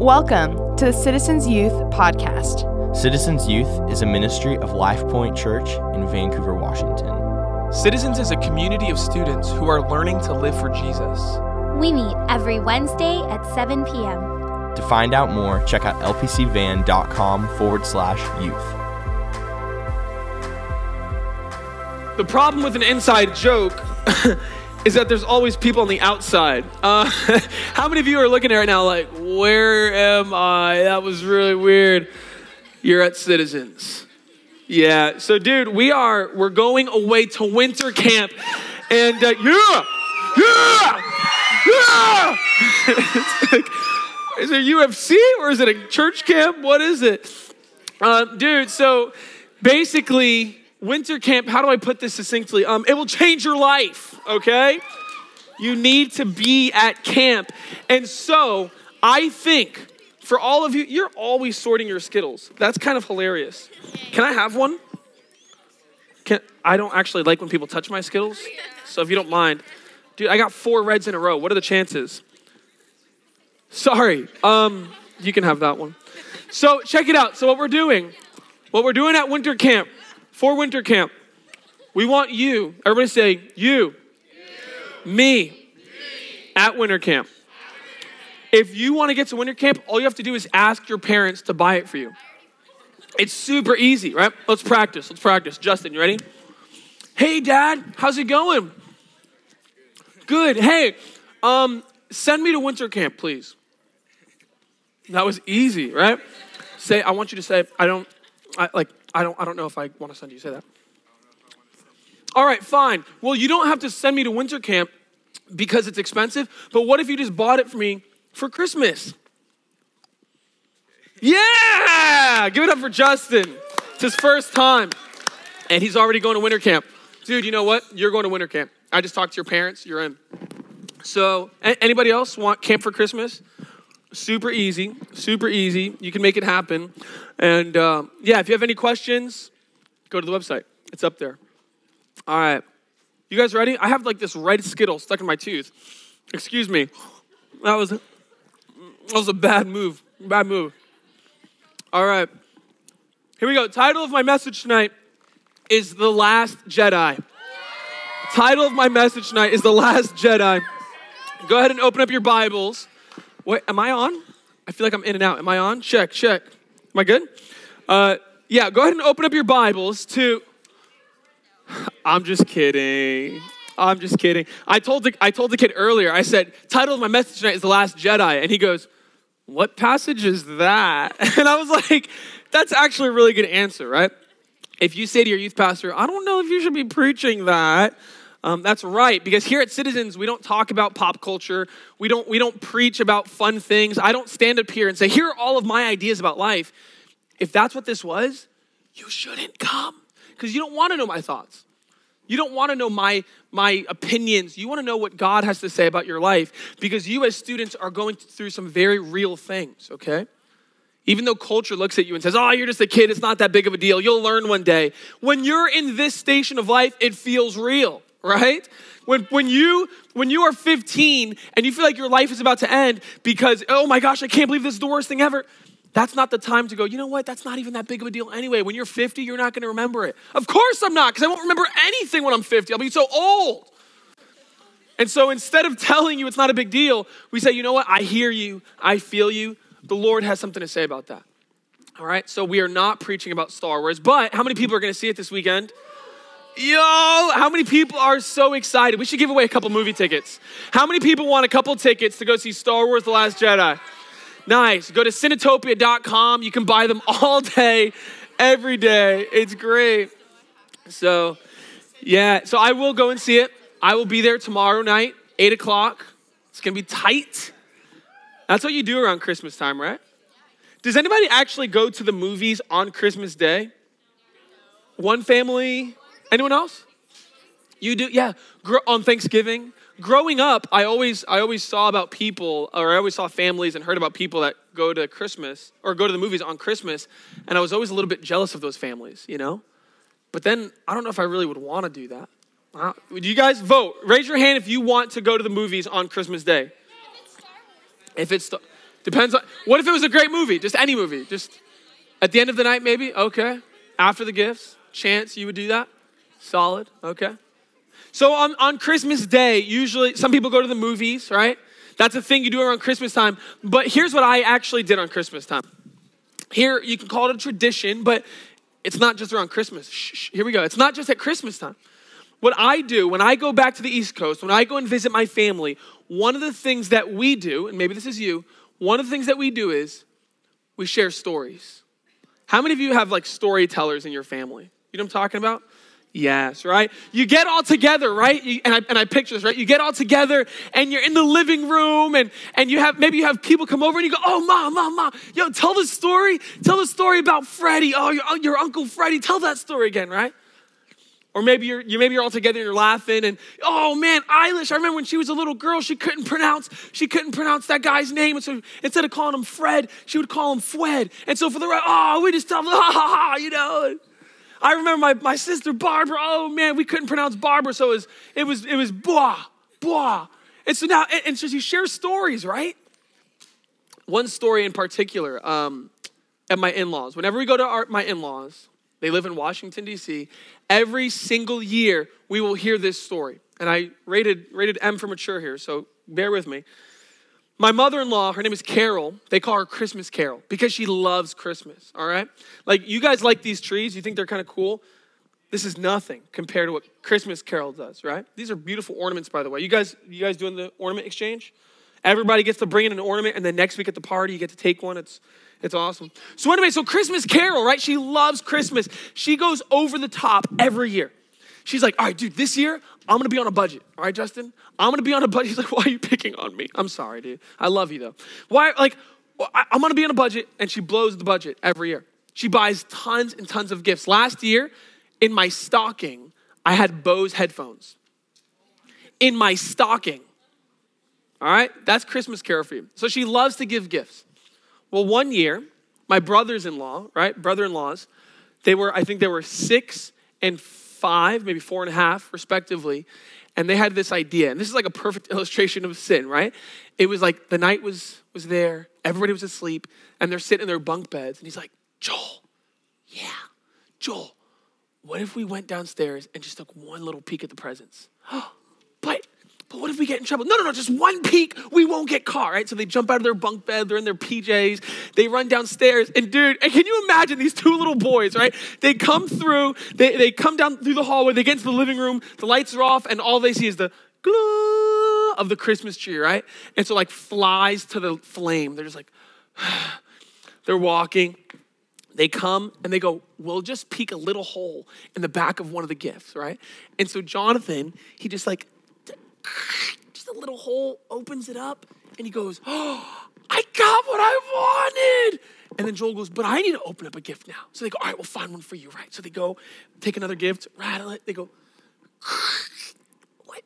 Welcome to the Citizens Youth Podcast. Citizens Youth is a ministry of Life Point Church in Vancouver, Washington. Citizens is a community of students who are learning to live for Jesus. We meet every Wednesday at 7 p.m. To find out more, check out lpcvan.com forward slash youth. The problem with an inside joke is that there's always people on the outside. Uh, how many of you are looking at right now like, where am I? That was really weird. You're at Citizens. Yeah. So, dude, we are we're going away to winter camp, and uh, yeah, yeah, yeah. It's like, is it UFC or is it a church camp? What is it, uh, dude? So, basically, winter camp. How do I put this succinctly? Um, it will change your life. Okay. You need to be at camp, and so I think for all of you, you're always sorting your Skittles. That's kind of hilarious. Can I have one? Can, I don't actually like when people touch my Skittles, so if you don't mind. Dude, I got four reds in a row. What are the chances? Sorry. Um, you can have that one. So check it out. So what we're doing, what we're doing at winter camp, for winter camp, we want you, everybody say, you, me, at winter camp. If you want to get to winter camp, all you have to do is ask your parents to buy it for you. It's super easy, right? Let's practice. Let's practice. Justin, you ready? Hey, Dad, how's it going? Good. Hey, um, send me to winter camp, please. That was easy, right? Say, I want you to say, I don't, I like, I don't, I don't know if I want to send you. Say that. All right, fine. Well, you don't have to send me to winter camp because it's expensive. But what if you just bought it for me for Christmas? Yeah! Give it up for Justin. It's his first time. And he's already going to winter camp. Dude, you know what? You're going to winter camp. I just talked to your parents. You're in. So, anybody else want camp for Christmas? Super easy. Super easy. You can make it happen. And uh, yeah, if you have any questions, go to the website. It's up there. All right. You guys ready? I have like this red Skittle stuck in my tooth. Excuse me. That was that was a bad move. Bad move. All right. Here we go. Title of my message tonight is The Last Jedi. Title of my message tonight is The Last Jedi. Go ahead and open up your Bibles. Wait, am I on? I feel like I'm in and out. Am I on? Check, check. Am I good? Uh, yeah, go ahead and open up your Bibles to. I'm just kidding. I'm just kidding. I told the, I told the kid earlier, I said, title of my message tonight is The Last Jedi. And he goes, What passage is that? And I was like, That's actually a really good answer, right? If you say to your youth pastor, I don't know if you should be preaching that, um, that's right, because here at Citizens, we don't talk about pop culture. We don't, we don't preach about fun things. I don't stand up here and say, Here are all of my ideas about life. If that's what this was, you shouldn't come because you don't want to know my thoughts. You don't want to know my, my opinions. You want to know what God has to say about your life because you, as students, are going through some very real things, okay? Even though culture looks at you and says, oh, you're just a kid, it's not that big of a deal, you'll learn one day. When you're in this station of life, it feels real, right? When, when, you, when you are 15 and you feel like your life is about to end because, oh my gosh, I can't believe this is the worst thing ever, that's not the time to go, you know what? That's not even that big of a deal anyway. When you're 50, you're not going to remember it. Of course I'm not, because I won't remember anything when I'm 50. I'll be so old. And so instead of telling you it's not a big deal, we say, you know what? I hear you. I feel you. The Lord has something to say about that. All right? So we are not preaching about Star Wars, but how many people are going to see it this weekend? Yo, how many people are so excited? We should give away a couple movie tickets. How many people want a couple tickets to go see Star Wars The Last Jedi? Nice. Go to cinetopia.com. You can buy them all day, every day. It's great. So, yeah, so I will go and see it. I will be there tomorrow night, 8 o'clock. It's going to be tight. That's what you do around Christmas time, right? Does anybody actually go to the movies on Christmas Day? One family? Anyone else? You do? Yeah. On Thanksgiving? growing up, I always I always saw about people, or I always saw families and heard about people that go to Christmas or go to the movies on Christmas, and I was always a little bit jealous of those families, you know. But then I don't know if I really would want to do that. Uh, would you guys vote? Raise your hand if you want to go to the movies on Christmas Day. If it's, Depends on, what if it was a great movie? Just any movie? Just at the end of the night, maybe? Okay. After the gifts? Chance you would do that? Solid. Okay. So on, on Christmas Day, usually some people go to the movies, right? That's a thing you do around Christmas time. But here's what I actually did on Christmas time. Here, you can call it a tradition, but it's not just around Christmas. Shh, shh, here we go. It's not just at Christmas time. What I do when I go back to the East Coast, when I go and visit my family, one of the things that we do, and maybe this is you, one of the things that we do is we share stories. How many of you have like storytellers in your family? You know what I'm talking about? Yes, right? You get all together, right? You, and, I, and I picture this, right? You get all together and you're in the living room and, and you have, maybe you have people come over and you go, oh, mom, mom, mom, yo, tell the story. Tell the story about Freddie. Oh, your, oh, your Uncle Freddie. Tell that story again, right? Or maybe you're you maybe you're all together and you're laughing and oh man, Eilish, I remember when she was a little girl, she couldn't pronounce she couldn't pronounce that guy's name, and so instead of calling him Fred, she would call him Fwed. And so for the rest, oh, we just tell them, ha ha ha, you know. I remember my, my sister Barbara. Oh man, we couldn't pronounce Barbara, so it was it was it was blah blah. And so now and, and so you share stories, right? One story in particular, um, at my in-laws. Whenever we go to our, my in-laws, they live in Washington D.C. Every single year, we will hear this story, and I rated rated M for mature here, so bear with me. My mother in law, her name is Carol. They call her Christmas Carol because she loves Christmas, all right? Like, you guys like these trees, you think they're kind of cool. This is nothing compared to what Christmas Carol does, right? These are beautiful ornaments, by the way. You guys, you guys doing the ornament exchange? Everybody gets to bring in an ornament, and then next week at the party, you get to take one. It's, it's awesome. So, anyway, so Christmas Carol, right? She loves Christmas. She goes over the top every year. She's like, all right, dude, this year I'm gonna be on a budget. All right, Justin? I'm gonna be on a budget. He's like, why are you picking on me? I'm sorry, dude. I love you though. Why, like, I'm gonna be on a budget, and she blows the budget every year. She buys tons and tons of gifts. Last year, in my stocking, I had Bose headphones. In my stocking. All right, that's Christmas care for you. So she loves to give gifts. Well, one year, my brothers in law, right, brother in laws, they were, I think they were six and five, maybe four and a half, respectively. And they had this idea, and this is like a perfect illustration of sin, right? It was like the night was was there, everybody was asleep, and they're sitting in their bunk beds, and he's like, Joel, yeah, Joel, what if we went downstairs and just took one little peek at the presents? Oh, but what if we get in trouble? No, no, no, just one peek, we won't get caught, right? So they jump out of their bunk bed, they're in their PJs, they run downstairs, and dude, and can you imagine these two little boys, right? They come through, they, they come down through the hallway, they get into the living room, the lights are off, and all they see is the glow of the Christmas tree, right? And so like flies to the flame. They're just like, they're walking. They come and they go, We'll just peek a little hole in the back of one of the gifts, right? And so Jonathan, he just like just a little hole, opens it up, and he goes, Oh, I got what I wanted. And then Joel goes, But I need to open up a gift now. So they go, All right, we'll find one for you, right? So they go, take another gift, rattle it. They go, What?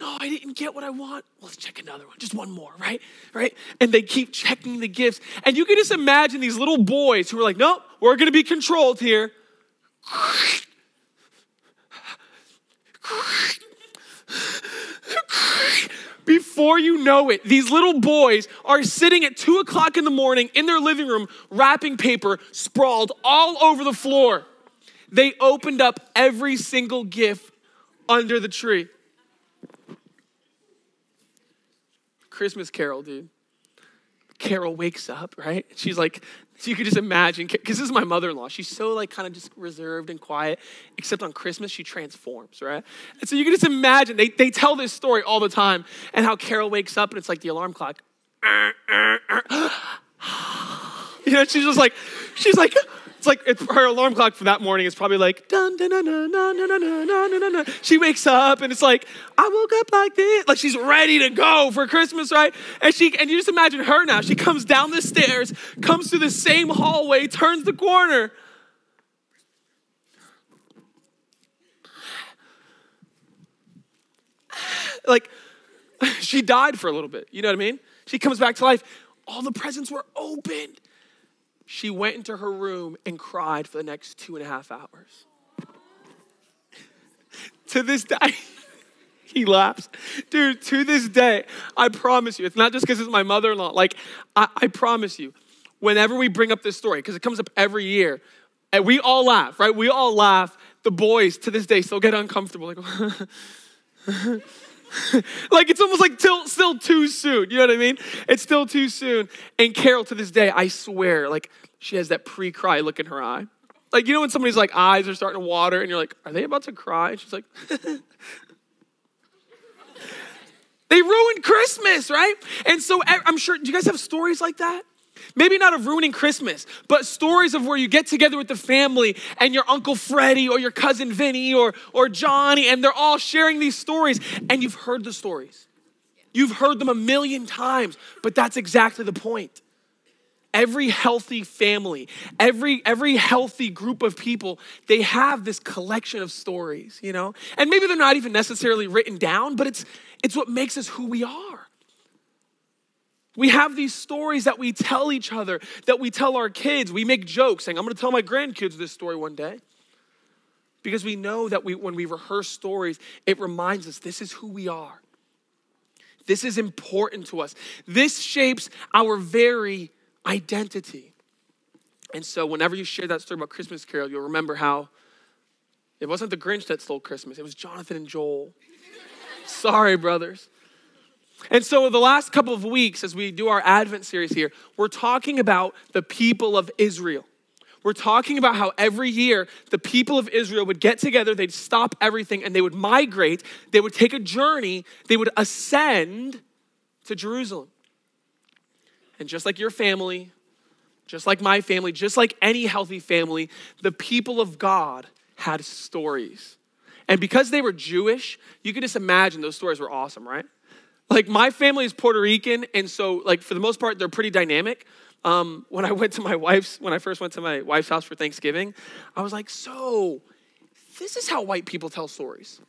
No, I didn't get what I want. Well, let's check another one, just one more, right? Right? And they keep checking the gifts. And you can just imagine these little boys who are like, Nope, we're gonna be controlled here. Before you know it, these little boys are sitting at two o'clock in the morning in their living room, wrapping paper sprawled all over the floor. They opened up every single gift under the tree. Christmas Carol, dude. Carol wakes up, right? She's like, so you could just imagine, because this is my mother-in-law. She's so like kind of just reserved and quiet, except on Christmas she transforms, right? And so you can just imagine, they, they tell this story all the time, and how Carol wakes up and it's like the alarm clock. you know, she's just like, she's like, it's like it's, her alarm clock for that morning is probably like dun dun dun dun dun dun dun dun dun dun. She wakes up and it's like I woke up like this, like she's ready to go for Christmas, right? And she and you just imagine her now. She comes down the stairs, comes through the same hallway, turns the corner. Like she died for a little bit. You know what I mean? She comes back to life. All the presents were opened she went into her room and cried for the next two and a half hours. to this day, he laughs. Dude, to this day, I promise you, it's not just because it's my mother in law. Like, I, I promise you, whenever we bring up this story, because it comes up every year, and we all laugh, right? We all laugh. The boys to this day still get uncomfortable. Like, like it's almost like till, still too soon. You know what I mean? It's still too soon. And Carol, to this day, I swear, like she has that pre-cry look in her eye. Like you know when somebody's like eyes are starting to water, and you're like, are they about to cry? And she's like. they ruined Christmas, right? And so I'm sure, do you guys have stories like that? Maybe not of ruining Christmas, but stories of where you get together with the family and your Uncle Freddie or your cousin Vinny or, or Johnny, and they're all sharing these stories, and you've heard the stories. You've heard them a million times, but that's exactly the point. Every healthy family, every, every healthy group of people, they have this collection of stories, you know? And maybe they're not even necessarily written down, but it's, it's what makes us who we are. We have these stories that we tell each other, that we tell our kids. We make jokes saying, I'm gonna tell my grandkids this story one day. Because we know that we, when we rehearse stories, it reminds us this is who we are. This is important to us. This shapes our very identity. And so, whenever you share that story about Christmas Carol, you'll remember how it wasn't the Grinch that stole Christmas, it was Jonathan and Joel. Sorry, brothers. And so, the last couple of weeks, as we do our Advent series here, we're talking about the people of Israel. We're talking about how every year the people of Israel would get together, they'd stop everything, and they would migrate. They would take a journey, they would ascend to Jerusalem. And just like your family, just like my family, just like any healthy family, the people of God had stories. And because they were Jewish, you can just imagine those stories were awesome, right? Like my family is Puerto Rican, and so like for the most part, they're pretty dynamic. Um, when I went to my wife's, when I first went to my wife's house for Thanksgiving, I was like, so this is how white people tell stories.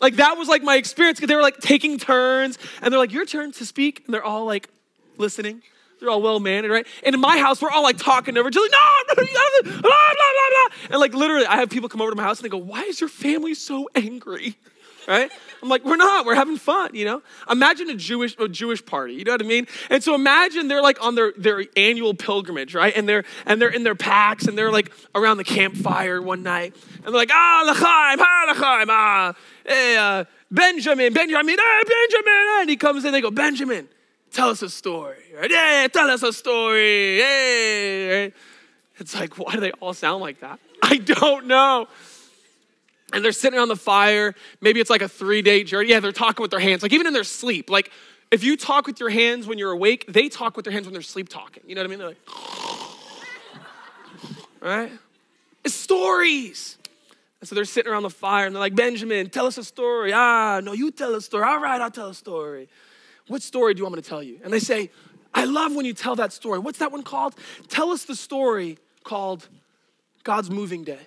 Like that was like my experience because they were like taking turns, and they're like, your turn to speak, and they're all like listening. They're all well mannered, right? And in my house, we're all like talking over each other, no, no, blah, blah, blah, blah. And like literally, I have people come over to my house and they go, why is your family so angry? Right? I'm like, we're not. We're having fun, you know. Imagine a Jewish a Jewish party. You know what I mean? And so imagine they're like on their their annual pilgrimage, right? And they're and they're in their packs and they're like around the campfire one night, and they're like, ah, l'chaim, ah, l'chaim, ah, hey, uh, Benjamin, Benjamin, hey, Benjamin, and he comes in. They go, Benjamin, tell us a story. Right? Yeah, tell us a story. Hey. It's like, why do they all sound like that? I don't know and they're sitting around the fire. Maybe it's like a three day journey. Yeah, they're talking with their hands, like even in their sleep. Like if you talk with your hands when you're awake, they talk with their hands when they're sleep talking. You know what I mean? They're like, right? It's stories. And so they're sitting around the fire and they're like, Benjamin, tell us a story. Ah, no, you tell a story. All right, I'll tell a story. What story do you want me to tell you? And they say, I love when you tell that story. What's that one called? Tell us the story called God's Moving Day.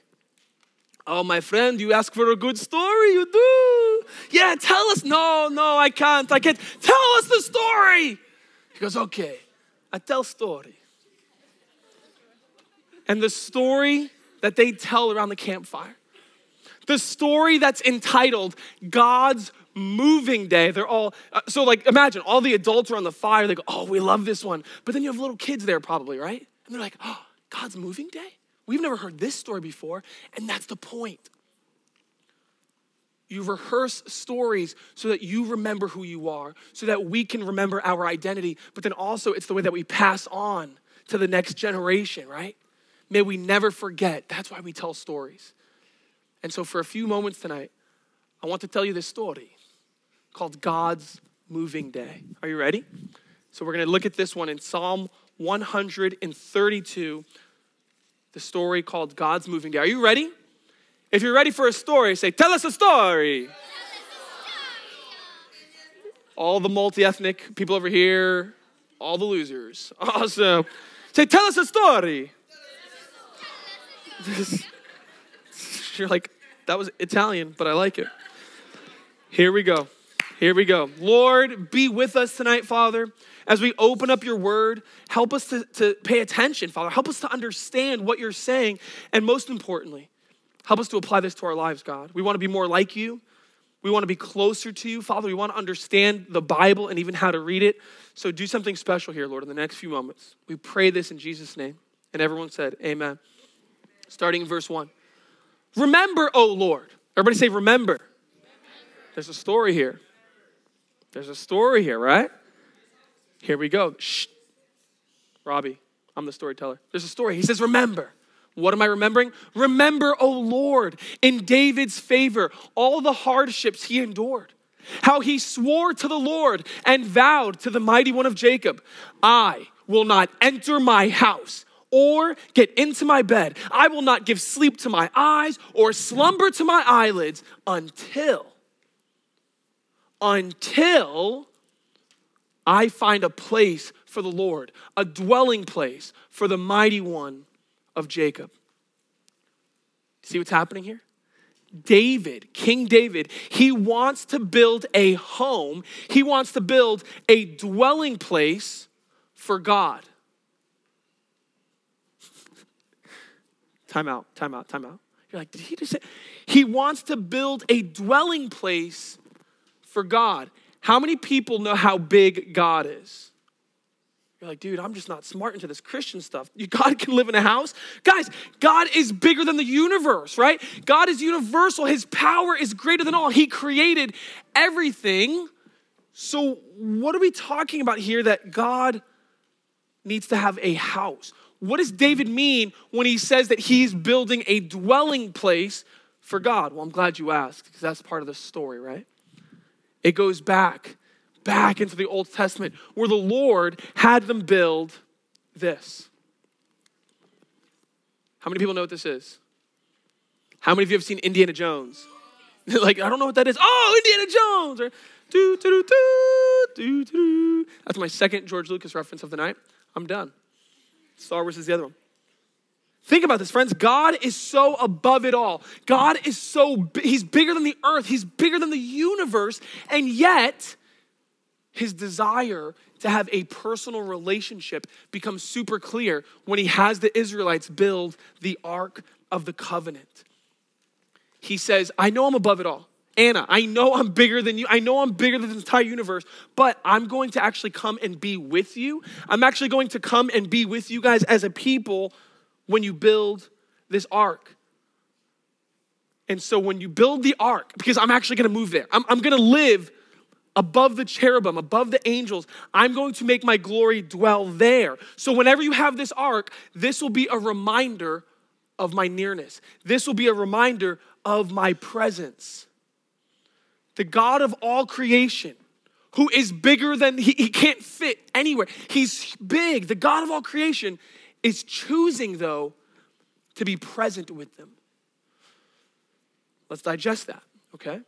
Oh, my friend, you ask for a good story, you do. Yeah, tell us. No, no, I can't. I can't. Tell us the story. He goes, okay, I tell story. And the story that they tell around the campfire, the story that's entitled God's moving day. They're all, uh, so like imagine all the adults are on the fire. They go, oh, we love this one. But then you have little kids there probably, right? And they're like, oh, God's moving day? We've never heard this story before, and that's the point. You rehearse stories so that you remember who you are, so that we can remember our identity, but then also it's the way that we pass on to the next generation, right? May we never forget. That's why we tell stories. And so, for a few moments tonight, I want to tell you this story called God's Moving Day. Are you ready? So, we're going to look at this one in Psalm 132, the story called God's Moving Day. Are you ready? If you're ready for a story, say, Tell us a story. All the multi ethnic people over here, all the losers. Awesome. Say, Tell us a story. You're like, that was Italian, but I like it. Here we go. Here we go. Lord, be with us tonight, Father. As we open up your word, help us to, to pay attention, Father. Help us to understand what you're saying. And most importantly, help us to apply this to our lives, God. We want to be more like you. We want to be closer to you, Father. We want to understand the Bible and even how to read it. So do something special here, Lord, in the next few moments. We pray this in Jesus' name. And everyone said, Amen. Starting in verse 1. Remember, O Lord. Everybody say, Remember. There's a story here. There's a story here, right? Here we go. Shh. Robbie, I'm the storyteller. There's a story. He says, Remember. What am I remembering? Remember, O Lord, in David's favor, all the hardships he endured. How he swore to the Lord and vowed to the mighty one of Jacob, I will not enter my house or get into my bed. I will not give sleep to my eyes or slumber to my eyelids until, until I find a place for the Lord, a dwelling place for the mighty one of Jacob. See what's happening here? David, King David, he wants to build a home, he wants to build a dwelling place for God. time out, time out, time out. You're like, did he just say? He wants to build a dwelling place for God. How many people know how big God is? You're like, dude, I'm just not smart into this Christian stuff. You God can live in a house. Guys, God is bigger than the universe, right? God is universal. His power is greater than all. He created everything. So, what are we talking about here that God needs to have a house? What does David mean when he says that he's building a dwelling place for God? Well, I'm glad you asked because that's part of the story, right? It goes back back into the Old Testament where the Lord had them build this. How many people know what this is? How many of you have seen Indiana Jones? like, I don't know what that is. Oh, Indiana Jones! Or, do, do, do, do, do. That's my second George Lucas reference of the night. I'm done. Star Wars is the other one. Think about this, friends. God is so above it all. God is so, he's bigger than the earth, he's bigger than the universe, and yet, his desire to have a personal relationship becomes super clear when he has the Israelites build the Ark of the Covenant. He says, I know I'm above it all. Anna, I know I'm bigger than you. I know I'm bigger than the entire universe, but I'm going to actually come and be with you. I'm actually going to come and be with you guys as a people when you build this ark. And so when you build the ark, because I'm actually gonna move there, I'm, I'm gonna live above the cherubim, above the angels. I'm going to make my glory dwell there. So, whenever you have this ark, this will be a reminder of my nearness. This will be a reminder of my presence. The God of all creation, who is bigger than, he, he can't fit anywhere. He's big. The God of all creation is choosing, though, to be present with them. Let's digest that, okay?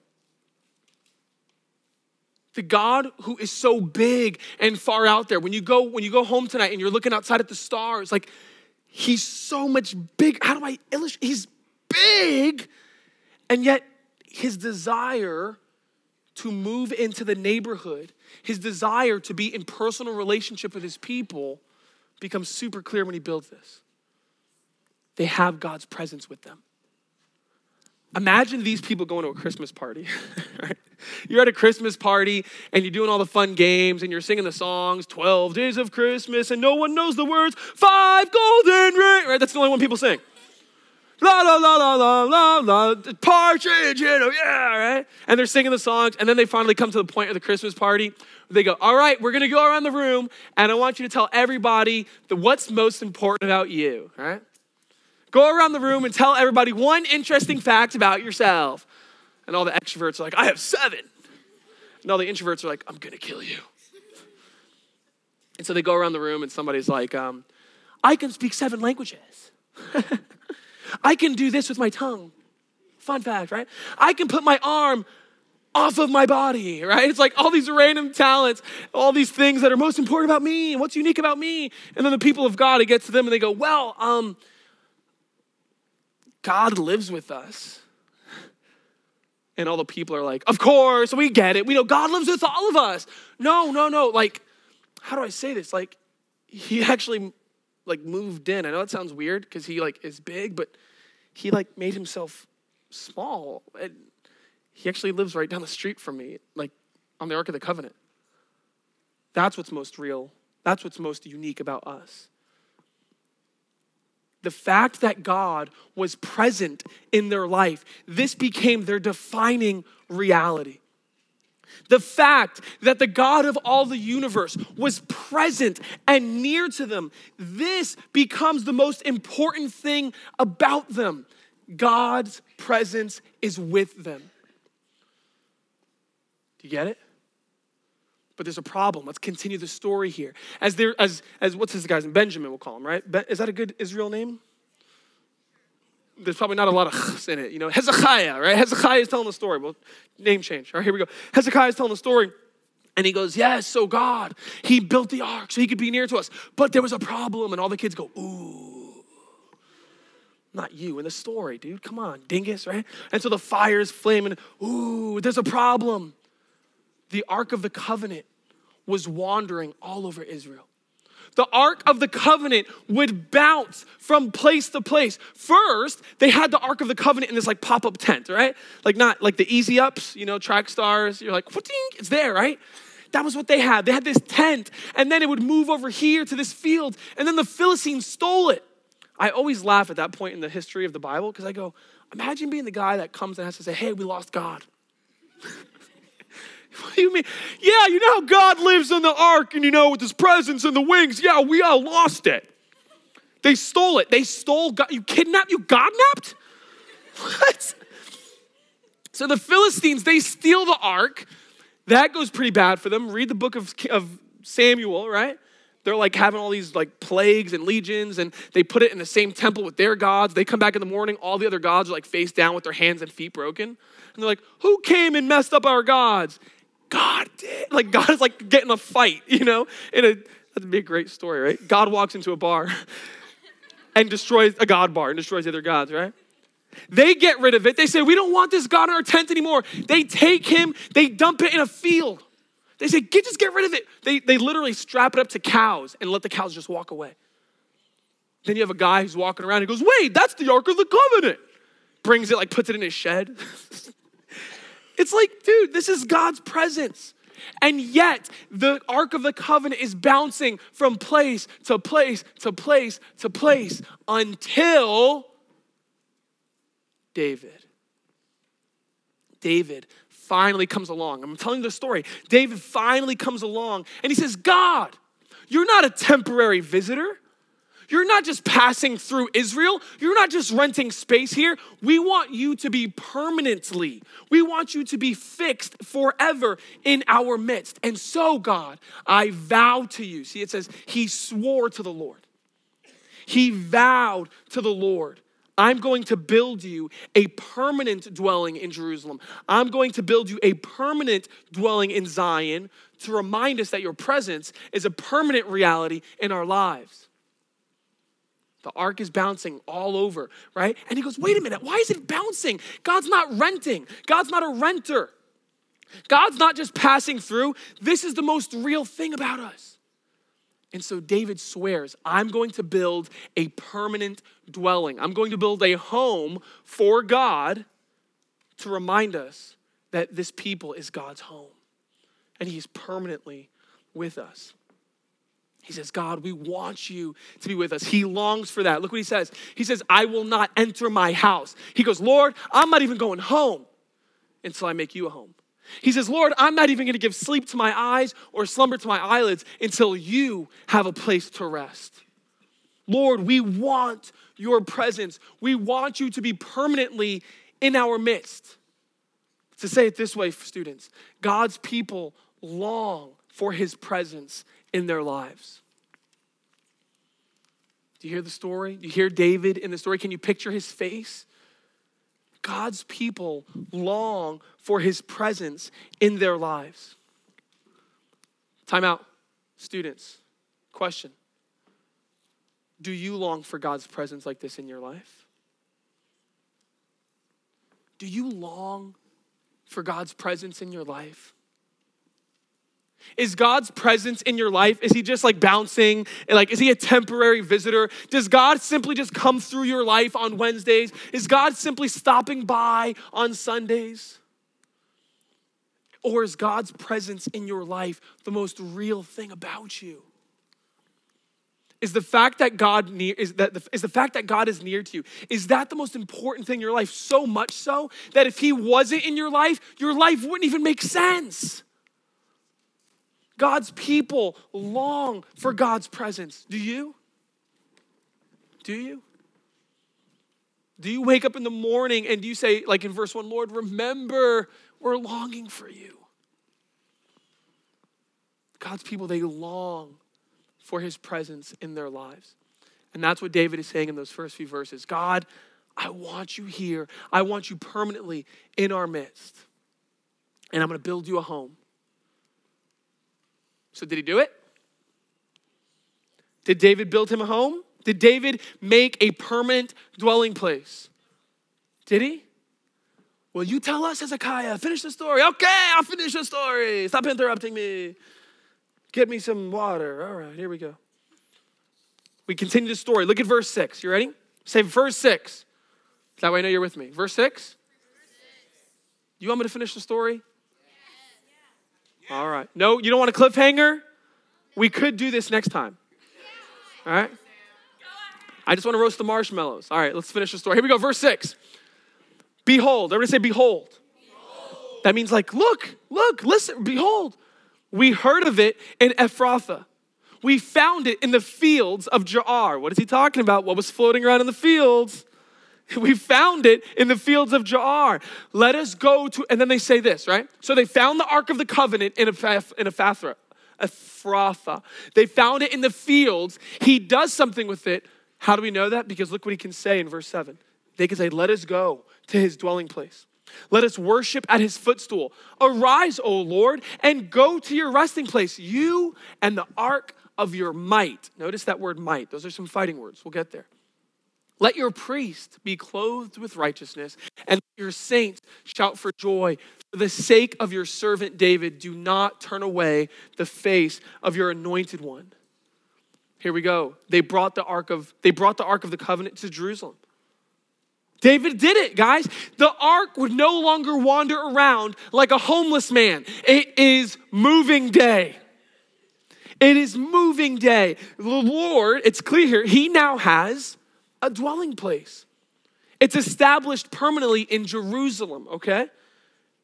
the God who is so big and far out there. When you go when you go home tonight and you're looking outside at the stars, like he's so much big. How do I illustrate? He's big, and yet his desire to move into the neighborhood, his desire to be in personal relationship with his people becomes super clear when he builds this. They have God's presence with them. Imagine these people going to a Christmas party. right? You're at a Christmas party and you're doing all the fun games and you're singing the songs, 12 days of Christmas, and no one knows the words, five golden rings, right? That's the only one people sing. La la la la la la la, partridge, you know, yeah, right? And they're singing the songs, and then they finally come to the point of the Christmas party. They go, all right, we're gonna go around the room, and I want you to tell everybody the what's most important about you, right? Go around the room and tell everybody one interesting fact about yourself. And all the extroverts are like, I have seven. And all the introverts are like, I'm gonna kill you. And so they go around the room and somebody's like, um, I can speak seven languages. I can do this with my tongue. Fun fact, right? I can put my arm off of my body, right? It's like all these random talents, all these things that are most important about me and what's unique about me. And then the people of God, it gets to them and they go, Well, um, God lives with us. And all the people are like, Of course, we get it. We know God lives with all of us. No, no, no. Like, how do I say this? Like, he actually like moved in. I know that sounds weird because he like is big, but he like made himself small. And He actually lives right down the street from me, like on the Ark of the Covenant. That's what's most real. That's what's most unique about us. The fact that God was present in their life, this became their defining reality. The fact that the God of all the universe was present and near to them, this becomes the most important thing about them. God's presence is with them. Do you get it? But there's a problem. Let's continue the story here. As there, as as what's this guy's name? Benjamin, we'll call him, right? Is that a good Israel name? There's probably not a lot of in it. You know, Hezekiah, right? Hezekiah is telling the story. Well, name change. All right, here we go. Hezekiah is telling the story. And he goes, Yes, so God, he built the ark so he could be near to us. But there was a problem. And all the kids go, Ooh. Not you in the story, dude. Come on, dingus, right? And so the fire is flaming. Ooh, there's a problem the Ark of the Covenant was wandering all over Israel. The Ark of the Covenant would bounce from place to place. First, they had the Ark of the Covenant in this like pop up tent, right? Like not like the easy ups, you know, track stars. You're like, what it's there, right? That was what they had. They had this tent, and then it would move over here to this field, and then the Philistines stole it. I always laugh at that point in the history of the Bible because I go, imagine being the guy that comes and has to say, hey, we lost God. What do you mean? Yeah, you know how God lives in the ark and you know with his presence and the wings. Yeah, we all lost it. They stole it. They stole God. You kidnapped, you godnapped? What? So the Philistines, they steal the ark. That goes pretty bad for them. Read the book of, of Samuel, right? They're like having all these like plagues and legions, and they put it in the same temple with their gods. They come back in the morning, all the other gods are like face down with their hands and feet broken. And they're like, Who came and messed up our gods? God did. Like God is like getting a fight, you know? In a that'd be a great story, right? God walks into a bar and destroys a God bar and destroys the other gods, right? They get rid of it. They say, We don't want this God in our tent anymore. They take him, they dump it in a field. They say, get, just get rid of it. They, they literally strap it up to cows and let the cows just walk away. Then you have a guy who's walking around and goes, wait, that's the Ark of the Covenant. Brings it, like puts it in his shed. It's like, dude, this is God's presence. And yet, the Ark of the Covenant is bouncing from place to place to place to place until David. David finally comes along. I'm telling the story. David finally comes along and he says, God, you're not a temporary visitor. You're not just passing through Israel. You're not just renting space here. We want you to be permanently, we want you to be fixed forever in our midst. And so, God, I vow to you. See, it says, He swore to the Lord. He vowed to the Lord. I'm going to build you a permanent dwelling in Jerusalem. I'm going to build you a permanent dwelling in Zion to remind us that your presence is a permanent reality in our lives. The ark is bouncing all over, right? And he goes, wait a minute, why is it bouncing? God's not renting, God's not a renter. God's not just passing through. This is the most real thing about us. And so David swears, I'm going to build a permanent dwelling. I'm going to build a home for God to remind us that this people is God's home and he's permanently with us. He says, God, we want you to be with us. He longs for that. Look what he says. He says, I will not enter my house. He goes, Lord, I'm not even going home until I make you a home. He says, Lord, I'm not even going to give sleep to my eyes or slumber to my eyelids until you have a place to rest. Lord, we want your presence. We want you to be permanently in our midst. To say it this way, students, God's people long for his presence in their lives. Do you hear the story? Do you hear David in the story? Can you picture his face? God's people long for his presence in their lives. Time out. Students, question Do you long for God's presence like this in your life? Do you long for God's presence in your life? Is God's presence in your life, is he just like bouncing? Like, is he a temporary visitor? Does God simply just come through your life on Wednesdays? Is God simply stopping by on Sundays? Or is God's presence in your life the most real thing about you? Is the fact that God near is that the, is the fact that God is near to you is that the most important thing in your life so much so that if he wasn't in your life your life wouldn't even make sense God's people long for God's presence do you do you do you wake up in the morning and do you say like in verse 1 Lord remember we're longing for you God's people they long for his presence in their lives. And that's what David is saying in those first few verses God, I want you here. I want you permanently in our midst. And I'm going to build you a home. So, did he do it? Did David build him a home? Did David make a permanent dwelling place? Did he? Well, you tell us, Hezekiah. Finish the story. Okay, I'll finish the story. Stop interrupting me. Get me some water. All right, here we go. We continue the story. Look at verse 6. You ready? Say verse 6. That way I know you're with me. Verse 6? You want me to finish the story? All right. No, you don't want a cliffhanger? We could do this next time. All right? I just want to roast the marshmallows. All right, let's finish the story. Here we go. Verse 6. Behold. Everybody say, behold. behold. That means, like, look, look, listen, behold. We heard of it in Ephrathah. We found it in the fields of Jaar. What is he talking about? What was floating around in the fields? We found it in the fields of Jaar. Let us go to, and then they say this, right? So they found the Ark of the Covenant in Ephrathah. Ephrathah. They found it in the fields. He does something with it. How do we know that? Because look what he can say in verse 7. They can say, Let us go to his dwelling place. Let us worship at his footstool. Arise, O Lord, and go to your resting place, you and the ark of your might. Notice that word might. Those are some fighting words. We'll get there. Let your priest be clothed with righteousness, and your saints shout for joy. For the sake of your servant David, do not turn away the face of your anointed one. Here we go. They brought the ark of they brought the ark of the covenant to Jerusalem. David did it, guys. The ark would no longer wander around like a homeless man. It is moving day. It is moving day. The Lord, it's clear here, He now has a dwelling place. It's established permanently in Jerusalem, okay?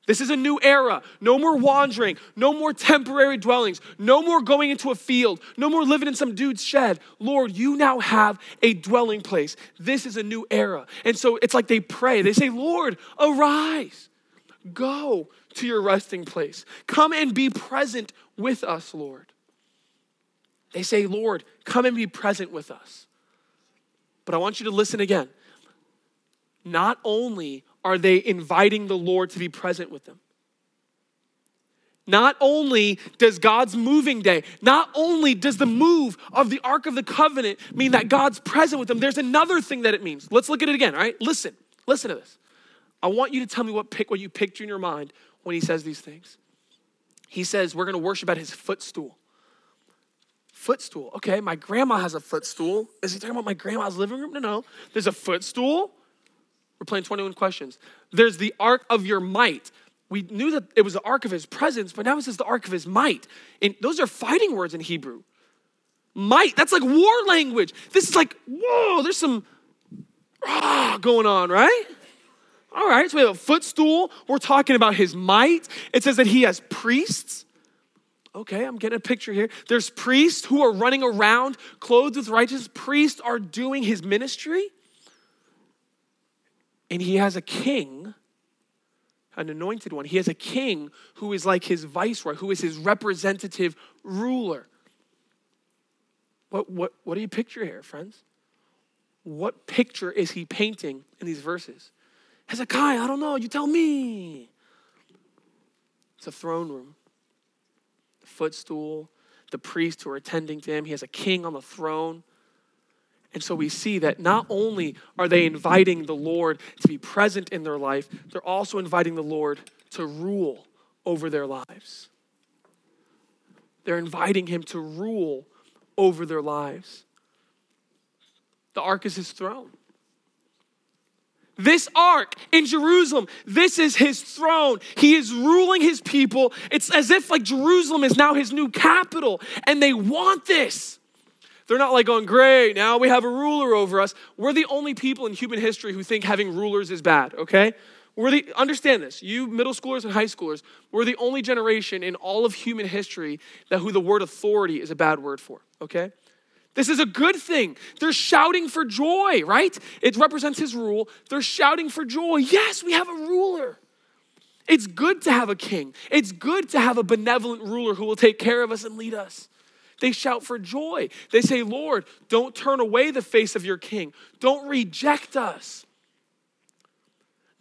This is a new era. No more wandering, no more temporary dwellings, no more going into a field, no more living in some dude's shed. Lord, you now have a dwelling place. This is a new era. And so it's like they pray. They say, Lord, arise. Go to your resting place. Come and be present with us, Lord. They say, Lord, come and be present with us. But I want you to listen again. Not only are they inviting the Lord to be present with them? Not only does God's moving day, not only does the move of the Ark of the Covenant mean that God's present with them, there's another thing that it means. Let's look at it again, all right? Listen, listen to this. I want you to tell me what pick what you picture in your mind when he says these things. He says, We're gonna worship at his footstool. Footstool. Okay, my grandma has a footstool. Is he talking about my grandma's living room? No, no. There's a footstool. We're playing 21 questions. There's the ark of your might. We knew that it was the ark of his presence, but now it says the ark of his might. And those are fighting words in Hebrew. Might, that's like war language. This is like, whoa, there's some ah, going on, right? All right, so we have a footstool. We're talking about his might. It says that he has priests. Okay, I'm getting a picture here. There's priests who are running around clothed with righteousness. Priests are doing his ministry. And he has a king, an anointed one. He has a king who is like his viceroy, who is his representative ruler. What, what, what do you picture here, friends? What picture is he painting in these verses? Hezekiah, I don't know, you tell me. It's a throne room, footstool, the priests who are attending to him. He has a king on the throne. And so we see that not only are they inviting the Lord to be present in their life, they're also inviting the Lord to rule over their lives. They're inviting him to rule over their lives. The ark is his throne. This ark in Jerusalem, this is his throne. He is ruling his people. It's as if like Jerusalem is now his new capital and they want this. They're not like going, great, now we have a ruler over us. We're the only people in human history who think having rulers is bad, okay? We're the, understand this, you middle schoolers and high schoolers, we're the only generation in all of human history that who the word authority is a bad word for, okay? This is a good thing. They're shouting for joy, right? It represents his rule. They're shouting for joy. Yes, we have a ruler. It's good to have a king. It's good to have a benevolent ruler who will take care of us and lead us. They shout for joy. They say, Lord, don't turn away the face of your king. Don't reject us.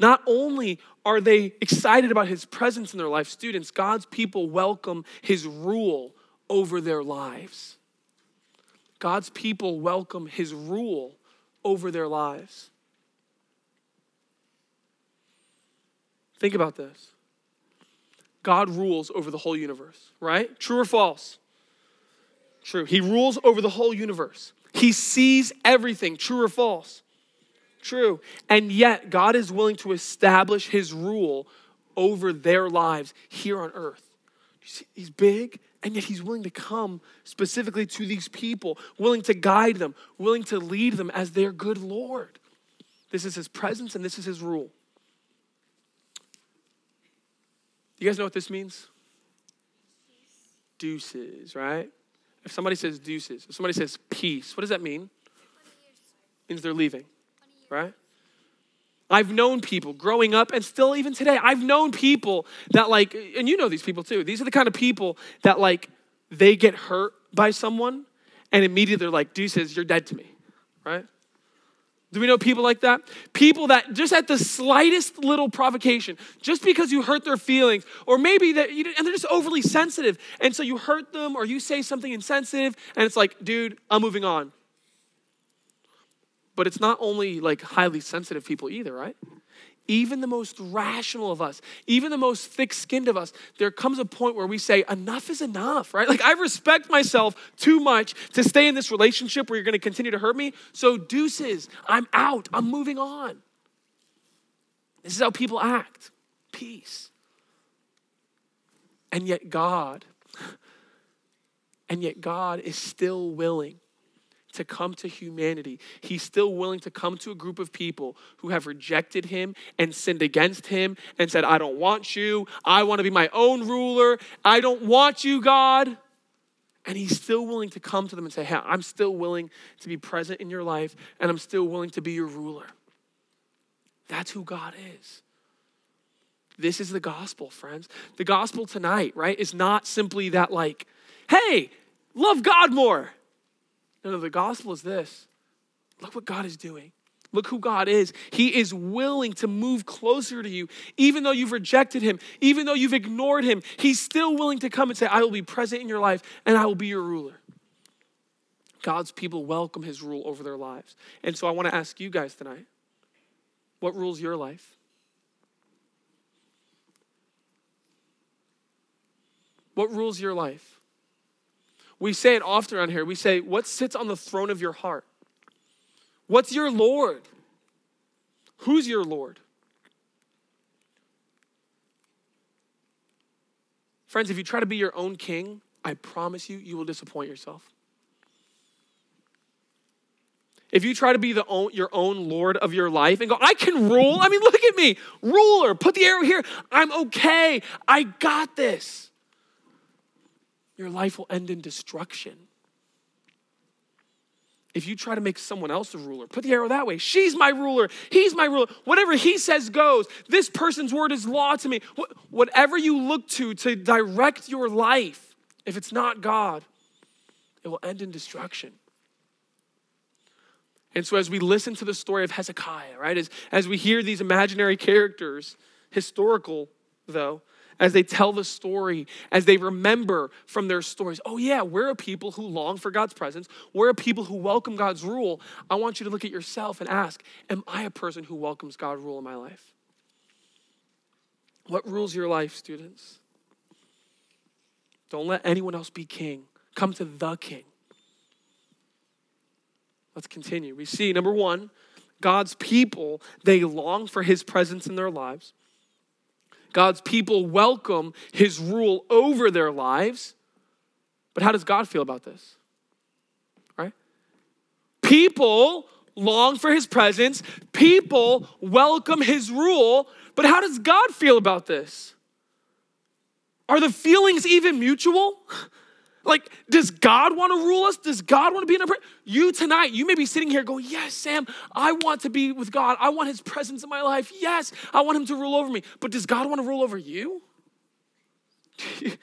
Not only are they excited about his presence in their life, students, God's people welcome his rule over their lives. God's people welcome his rule over their lives. Think about this God rules over the whole universe, right? True or false? True. He rules over the whole universe. He sees everything. True or false? True. And yet, God is willing to establish his rule over their lives here on earth. He's big, and yet he's willing to come specifically to these people, willing to guide them, willing to lead them as their good Lord. This is his presence, and this is his rule. You guys know what this means? Deuces, right? If somebody says deuces, if somebody says peace, what does that mean? It means they're leaving, right? I've known people growing up and still even today, I've known people that like, and you know these people too. These are the kind of people that like, they get hurt by someone and immediately they're like, deuces, you're dead to me, right? Do we know people like that? People that just at the slightest little provocation, just because you hurt their feelings, or maybe that, you, and they're just overly sensitive, and so you hurt them, or you say something insensitive, and it's like, dude, I'm moving on. But it's not only like highly sensitive people either, right? Even the most rational of us, even the most thick skinned of us, there comes a point where we say, enough is enough, right? Like, I respect myself too much to stay in this relationship where you're gonna continue to hurt me. So, deuces, I'm out, I'm moving on. This is how people act peace. And yet, God, and yet, God is still willing to come to humanity. He's still willing to come to a group of people who have rejected him and sinned against him and said, I don't want you. I want to be my own ruler. I don't want you, God. And he's still willing to come to them and say, Hey, I'm still willing to be present in your life and I'm still willing to be your ruler. That's who God is. This is the gospel, friends. The gospel tonight, right, is not simply that, like, hey, love God more. No, no, the gospel is this look what God is doing. Look who God is. He is willing to move closer to you, even though you've rejected Him, even though you've ignored Him. He's still willing to come and say, I will be present in your life and I will be your ruler. God's people welcome His rule over their lives. And so I want to ask you guys tonight what rules your life? What rules your life? We say it often around here. We say, What sits on the throne of your heart? What's your Lord? Who's your Lord? Friends, if you try to be your own king, I promise you, you will disappoint yourself. If you try to be the own, your own Lord of your life and go, I can rule. I mean, look at me, ruler, put the arrow here. I'm okay. I got this your life will end in destruction. If you try to make someone else a ruler, put the arrow that way. She's my ruler. He's my ruler. Whatever he says goes. This person's word is law to me. Whatever you look to to direct your life, if it's not God, it will end in destruction. And so, as we listen to the story of Hezekiah, right, as, as we hear these imaginary characters, historical though, as they tell the story, as they remember from their stories, oh, yeah, we're a people who long for God's presence. We're a people who welcome God's rule. I want you to look at yourself and ask, am I a person who welcomes God's rule in my life? What rules your life, students? Don't let anyone else be king. Come to the king. Let's continue. We see, number one, God's people, they long for his presence in their lives. God's people welcome his rule over their lives. But how does God feel about this? Right? People long for his presence, people welcome his rule, but how does God feel about this? Are the feelings even mutual? Like, does God want to rule us? Does God want to be in presence? You tonight, you may be sitting here going, Yes, Sam, I want to be with God. I want his presence in my life. Yes, I want him to rule over me. But does God want to rule over you?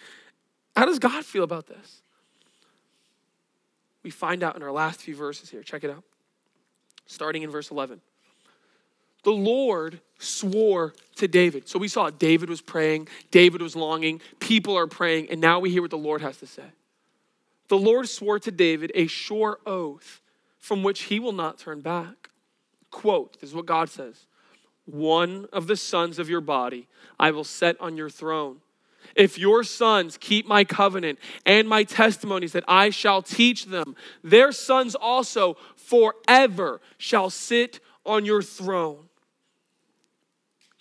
How does God feel about this? We find out in our last few verses here. Check it out. Starting in verse 11. The Lord swore to David. So we saw David was praying, David was longing, people are praying, and now we hear what the Lord has to say. The Lord swore to David a sure oath from which he will not turn back. Quote, this is what God says One of the sons of your body I will set on your throne. If your sons keep my covenant and my testimonies that I shall teach them, their sons also forever shall sit on your throne.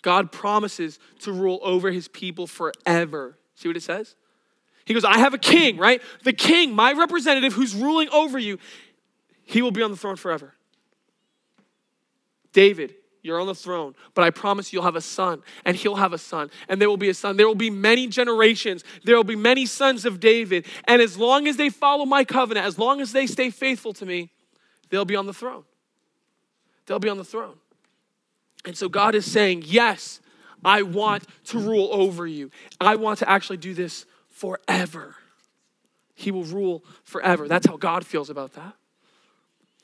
God promises to rule over his people forever. See what it says? He goes, I have a king, right? The king, my representative who's ruling over you, he will be on the throne forever. David, you're on the throne, but I promise you'll have a son, and he'll have a son, and there will be a son. There will be many generations. There will be many sons of David. And as long as they follow my covenant, as long as they stay faithful to me, they'll be on the throne. They'll be on the throne. And so God is saying, Yes, I want to rule over you. I want to actually do this forever. He will rule forever. That's how God feels about that.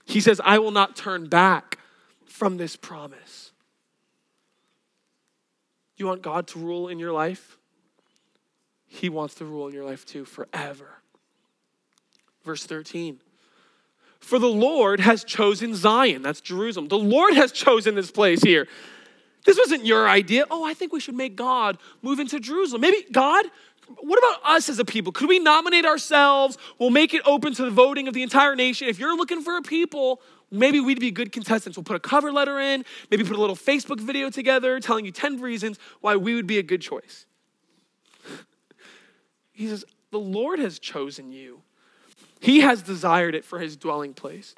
He says, I will not turn back from this promise. You want God to rule in your life? He wants to rule in your life too, forever. Verse 13. For the Lord has chosen Zion, that's Jerusalem. The Lord has chosen this place here. This wasn't your idea. Oh, I think we should make God move into Jerusalem. Maybe God, what about us as a people? Could we nominate ourselves? We'll make it open to the voting of the entire nation. If you're looking for a people, maybe we'd be good contestants. We'll put a cover letter in, maybe put a little Facebook video together telling you 10 reasons why we would be a good choice. He says, The Lord has chosen you, He has desired it for His dwelling place.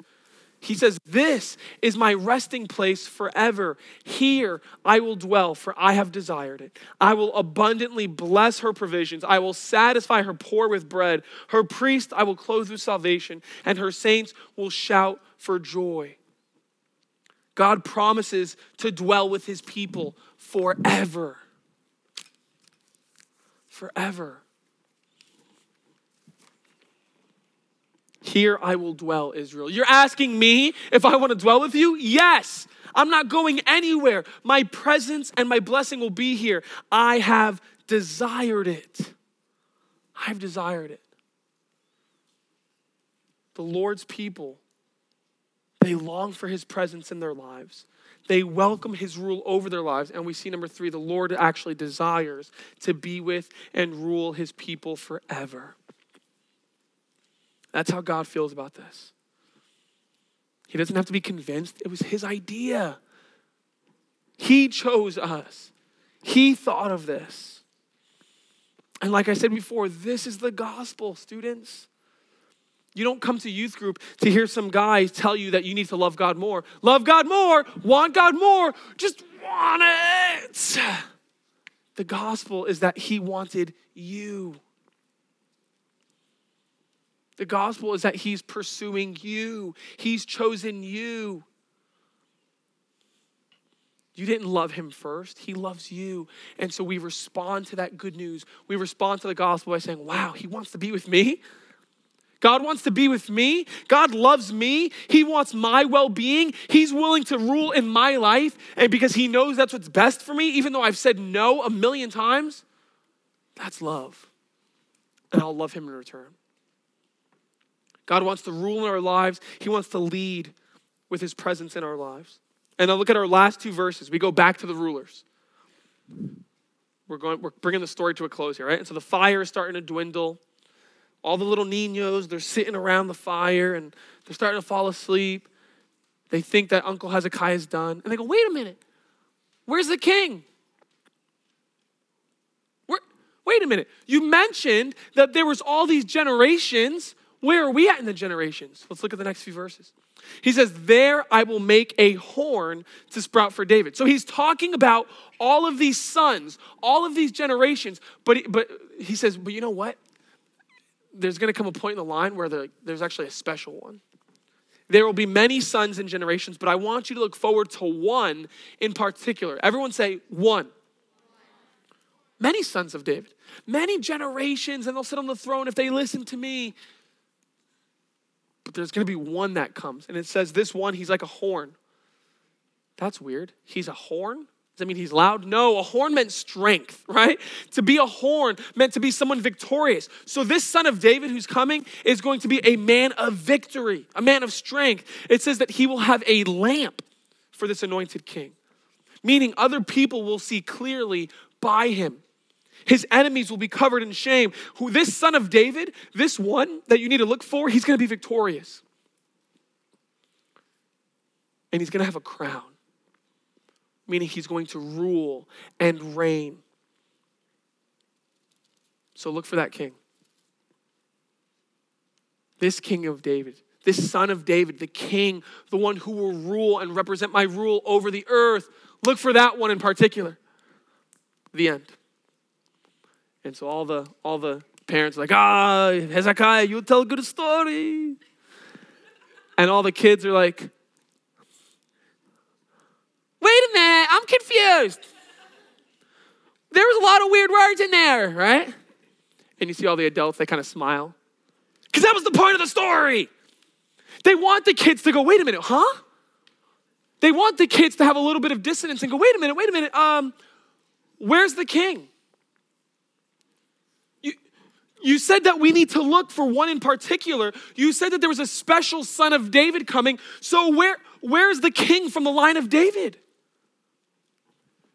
He says, This is my resting place forever. Here I will dwell, for I have desired it. I will abundantly bless her provisions. I will satisfy her poor with bread. Her priest I will clothe with salvation, and her saints will shout for joy. God promises to dwell with his people forever. Forever. Here I will dwell, Israel. You're asking me if I want to dwell with you? Yes. I'm not going anywhere. My presence and my blessing will be here. I have desired it. I've desired it. The Lord's people, they long for his presence in their lives. They welcome his rule over their lives. And we see number three, the Lord actually desires to be with and rule his people forever. That's how God feels about this. He doesn't have to be convinced, it was his idea. He chose us, he thought of this. And like I said before, this is the gospel, students. You don't come to youth group to hear some guys tell you that you need to love God more. Love God more, want God more, just want it. The gospel is that He wanted you. The gospel is that He's pursuing you, He's chosen you. You didn't love him first. He loves you. And so we respond to that good news. We respond to the gospel by saying, Wow, he wants to be with me. God wants to be with me. God loves me. He wants my well being. He's willing to rule in my life. And because He knows that's what's best for me, even though I've said no a million times, that's love. And I'll love Him in return. God wants to rule in our lives, He wants to lead with His presence in our lives. And now look at our last two verses. We go back to the rulers. We're, going, we're bringing the story to a close here, right? And so the fire is starting to dwindle. All the little niños, they're sitting around the fire and they're starting to fall asleep. They think that Uncle Hezekiah is done. And they go, wait a minute, where's the king? Where, wait a minute, you mentioned that there was all these generations. Where are we at in the generations? Let's look at the next few verses. He says, There I will make a horn to sprout for David. So he's talking about all of these sons, all of these generations. But he, but he says, But you know what? There's going to come a point in the line where the, there's actually a special one. There will be many sons and generations, but I want you to look forward to one in particular. Everyone say, One. Many sons of David, many generations, and they'll sit on the throne if they listen to me but there's going to be one that comes. And it says, This one, he's like a horn. That's weird. He's a horn? Does that mean he's loud? No, a horn meant strength, right? To be a horn meant to be someone victorious. So, this son of David who's coming is going to be a man of victory, a man of strength. It says that he will have a lamp for this anointed king, meaning other people will see clearly by him. His enemies will be covered in shame. Who this son of David, this one that you need to look for, he's going to be victorious. And he's going to have a crown, meaning he's going to rule and reign. So look for that king. This king of David, this son of David, the king, the one who will rule and represent my rule over the earth. Look for that one in particular. The end. And so all the all the parents are like, ah, Hezekiah, you tell a good story. And all the kids are like, wait a minute, I'm confused. There was a lot of weird words in there, right? And you see all the adults, they kind of smile. Because that was the point of the story. They want the kids to go, wait a minute, huh? They want the kids to have a little bit of dissonance and go, wait a minute, wait a minute, um, where's the king? You said that we need to look for one in particular. You said that there was a special son of David coming. So where where's the king from the line of David?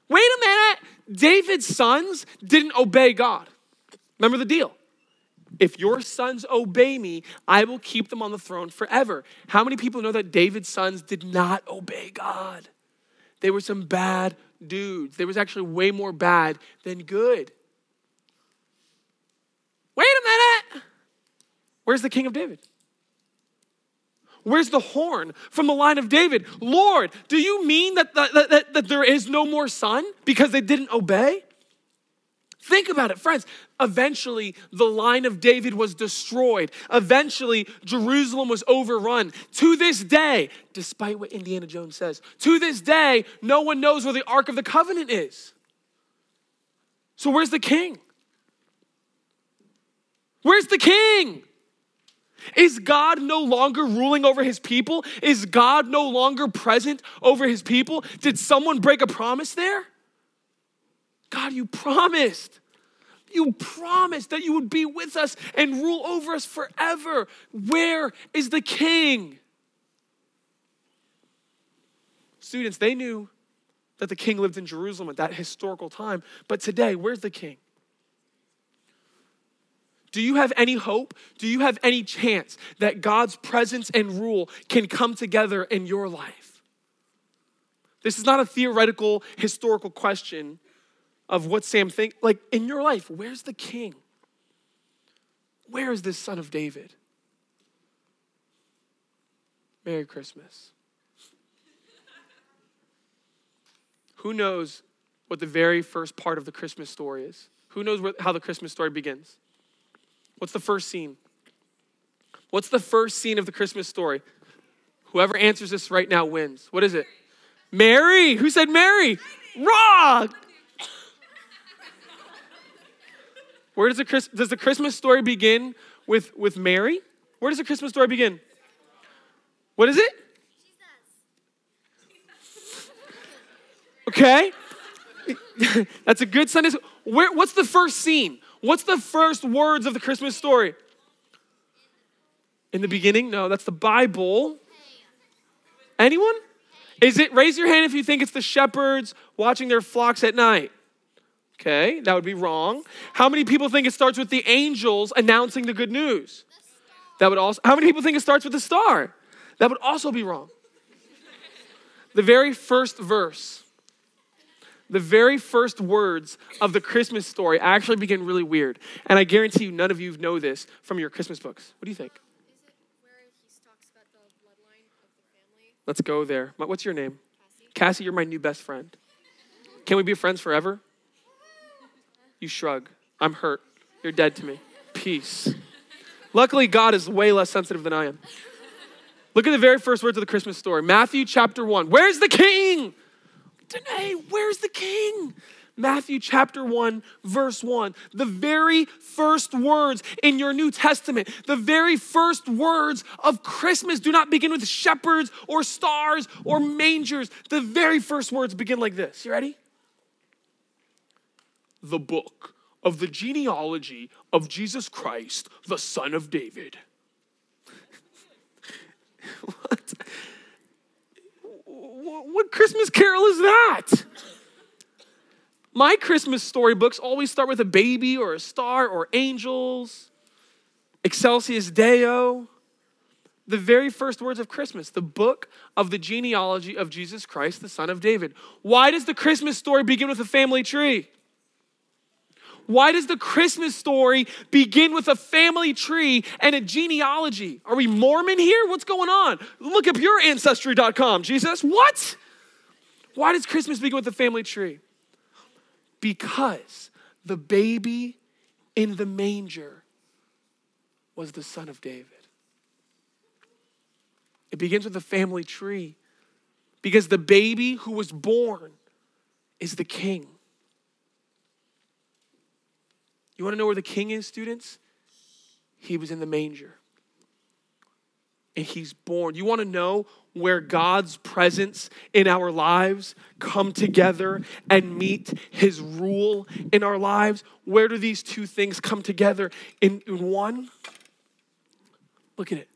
Wait a minute. David's sons didn't obey God. Remember the deal. If your sons obey me, I will keep them on the throne forever. How many people know that David's sons did not obey God? They were some bad dudes. There was actually way more bad than good. Wait a minute. Where's the king of David? Where's the horn from the line of David? Lord, do you mean that, that, that, that, there is no more son because they didn't obey? Think about it, friends. Eventually, the line of David was destroyed. Eventually, Jerusalem was overrun. To this day, despite what Indiana Jones says, to this day, no one knows where the Ark of the Covenant is. So, where's the king? Where's the king? Is God no longer ruling over his people? Is God no longer present over his people? Did someone break a promise there? God, you promised. You promised that you would be with us and rule over us forever. Where is the king? Students, they knew that the king lived in Jerusalem at that historical time, but today, where's the king? Do you have any hope? Do you have any chance that God's presence and rule can come together in your life? This is not a theoretical, historical question of what Sam thinks. Like in your life, where's the king? Where is this son of David? Merry Christmas. Who knows what the very first part of the Christmas story is? Who knows how the Christmas story begins? What's the first scene? What's the first scene of the Christmas story? Whoever answers this right now wins. What is it? Mary. Who said Mary? Wrong. Where does the, does the Christmas story begin with, with Mary? Where does the Christmas story begin? What is it? Okay. That's a good Sunday. Where, what's the first scene? What's the first words of the Christmas story? In the beginning? No, that's the Bible. Anyone? Is it, raise your hand if you think it's the shepherds watching their flocks at night. Okay, that would be wrong. How many people think it starts with the angels announcing the good news? That would also, how many people think it starts with the star? That would also be wrong. The very first verse, the very first words of the Christmas story actually begin really weird. And I guarantee you, none of you know this from your Christmas books. What do you think? Is it where he talks about the bloodline of the family? Let's go there. What's your name? Cassie. Cassie, you're my new best friend. Can we be friends forever? You shrug. I'm hurt. You're dead to me. Peace. Luckily, God is way less sensitive than I am. Look at the very first words of the Christmas story Matthew chapter 1. Where's the king? Danae, where's the king? Matthew chapter 1, verse 1. The very first words in your New Testament, the very first words of Christmas do not begin with shepherds or stars or mangers. The very first words begin like this. You ready? The book of the genealogy of Jesus Christ, the son of David. what? What Christmas carol is that? My Christmas storybooks always start with a baby or a star or angels, Excelsis Deo. The very first words of Christmas, the book of the genealogy of Jesus Christ, the son of David. Why does the Christmas story begin with a family tree? Why does the Christmas story begin with a family tree and a genealogy? Are we Mormon here? What's going on? Look up your ancestry.com, Jesus. What? Why does Christmas begin with a family tree? Because the baby in the manger was the son of David. It begins with a family tree because the baby who was born is the king. You want to know where the king is, students? He was in the manger. And he's born. You want to know where God's presence in our lives come together and meet his rule in our lives? Where do these two things come together in, in one? Look at it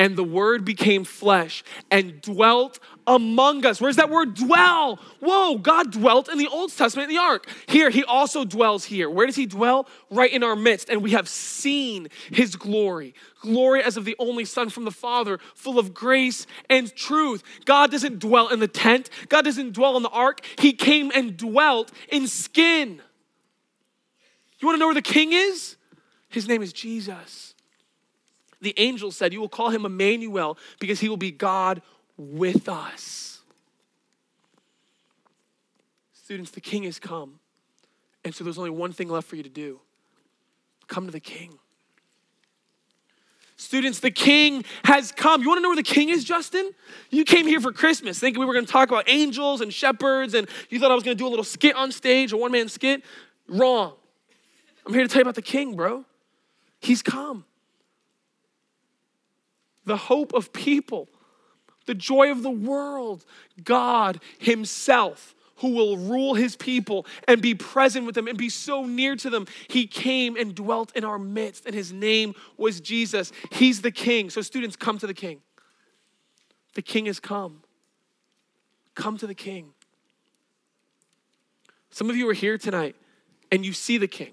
and the word became flesh and dwelt among us. Where's that word dwell? Whoa, God dwelt in the Old Testament in the ark. Here, he also dwells here. Where does he dwell? Right in our midst. And we have seen his glory. Glory as of the only Son from the Father, full of grace and truth. God doesn't dwell in the tent, God doesn't dwell in the ark. He came and dwelt in skin. You want to know where the king is? His name is Jesus the angel said, You will call him Emmanuel because he will be God with us. Students, the king has come. And so there's only one thing left for you to do come to the king. Students, the king has come. You want to know where the king is, Justin? You came here for Christmas thinking we were going to talk about angels and shepherds, and you thought I was going to do a little skit on stage, a one man skit. Wrong. I'm here to tell you about the king, bro. He's come the hope of people, the joy of the world, God Himself who will rule his people and be present with them and be so near to them. He came and dwelt in our midst, and his name was Jesus. He's the king. So, students, come to the king. The king has come. Come to the king. Some of you are here tonight and you see the king.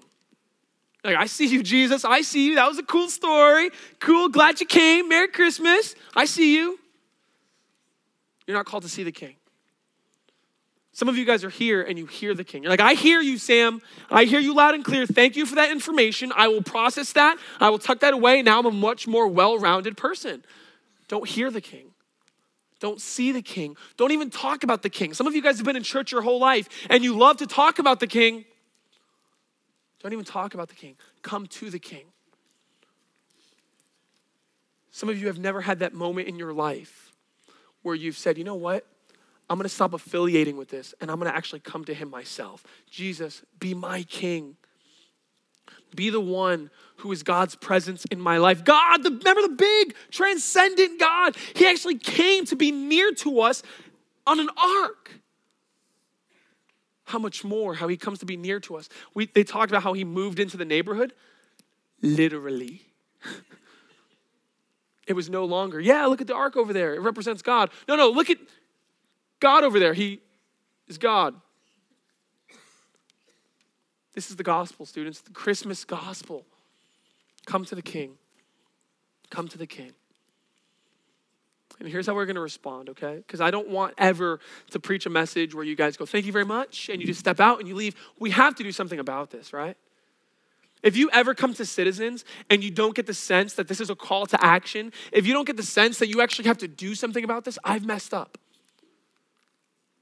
Like, I see you, Jesus. I see you. That was a cool story. Cool. Glad you came. Merry Christmas. I see you. You're not called to see the king. Some of you guys are here and you hear the king. You're like, I hear you, Sam. I hear you loud and clear. Thank you for that information. I will process that. I will tuck that away. Now I'm a much more well rounded person. Don't hear the king. Don't see the king. Don't even talk about the king. Some of you guys have been in church your whole life and you love to talk about the king. Don't even talk about the king. Come to the king. Some of you have never had that moment in your life where you've said, you know what? I'm going to stop affiliating with this and I'm going to actually come to him myself. Jesus, be my king. Be the one who is God's presence in my life. God, the, remember the big transcendent God? He actually came to be near to us on an ark how much more how he comes to be near to us. We, they talked about how he moved into the neighborhood. Literally. it was no longer, yeah, look at the ark over there. It represents God. No, no, look at God over there. He is God. This is the gospel, students, the Christmas gospel. Come to the king. Come to the king. And here's how we're going to respond, okay? Because I don't want ever to preach a message where you guys go, thank you very much, and you just step out and you leave. We have to do something about this, right? If you ever come to citizens and you don't get the sense that this is a call to action, if you don't get the sense that you actually have to do something about this, I've messed up.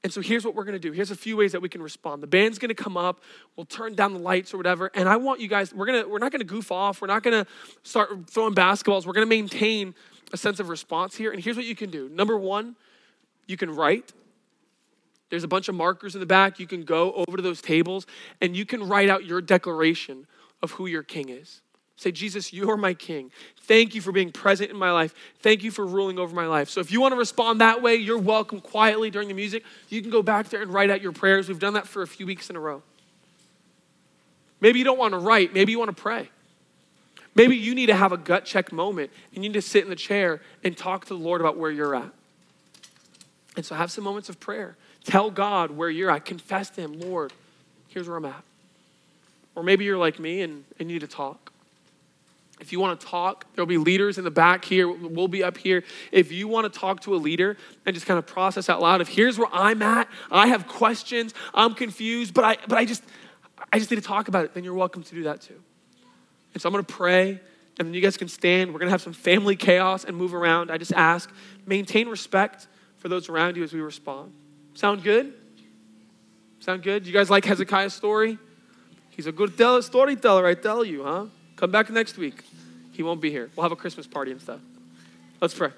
And so here's what we're gonna do. Here's a few ways that we can respond. The band's gonna come up, we'll turn down the lights or whatever. And I want you guys, we're gonna, we're not gonna goof off, we're not gonna start throwing basketballs, we're gonna maintain a sense of response here. And here's what you can do. Number one, you can write. There's a bunch of markers in the back. You can go over to those tables and you can write out your declaration of who your king is. Say, Jesus, you're my king. Thank you for being present in my life. Thank you for ruling over my life. So if you want to respond that way, you're welcome quietly during the music. You can go back there and write out your prayers. We've done that for a few weeks in a row. Maybe you don't want to write, maybe you want to pray. Maybe you need to have a gut check moment and you need to sit in the chair and talk to the Lord about where you're at. And so have some moments of prayer. Tell God where you're at. Confess to Him, Lord, here's where I'm at. Or maybe you're like me and, and you need to talk. If you want to talk, there'll be leaders in the back here. We'll be up here. If you want to talk to a leader and just kind of process out loud, if here's where I'm at, I have questions, I'm confused, but I but I just I just need to talk about it, then you're welcome to do that too. And so I'm gonna pray, and then you guys can stand. We're gonna have some family chaos and move around. I just ask, maintain respect for those around you as we respond. Sound good? Sound good? You guys like Hezekiah's story? He's a good tell- storyteller, I tell you, huh? Come back next week. He won't be here. We'll have a Christmas party and stuff. Let's pray.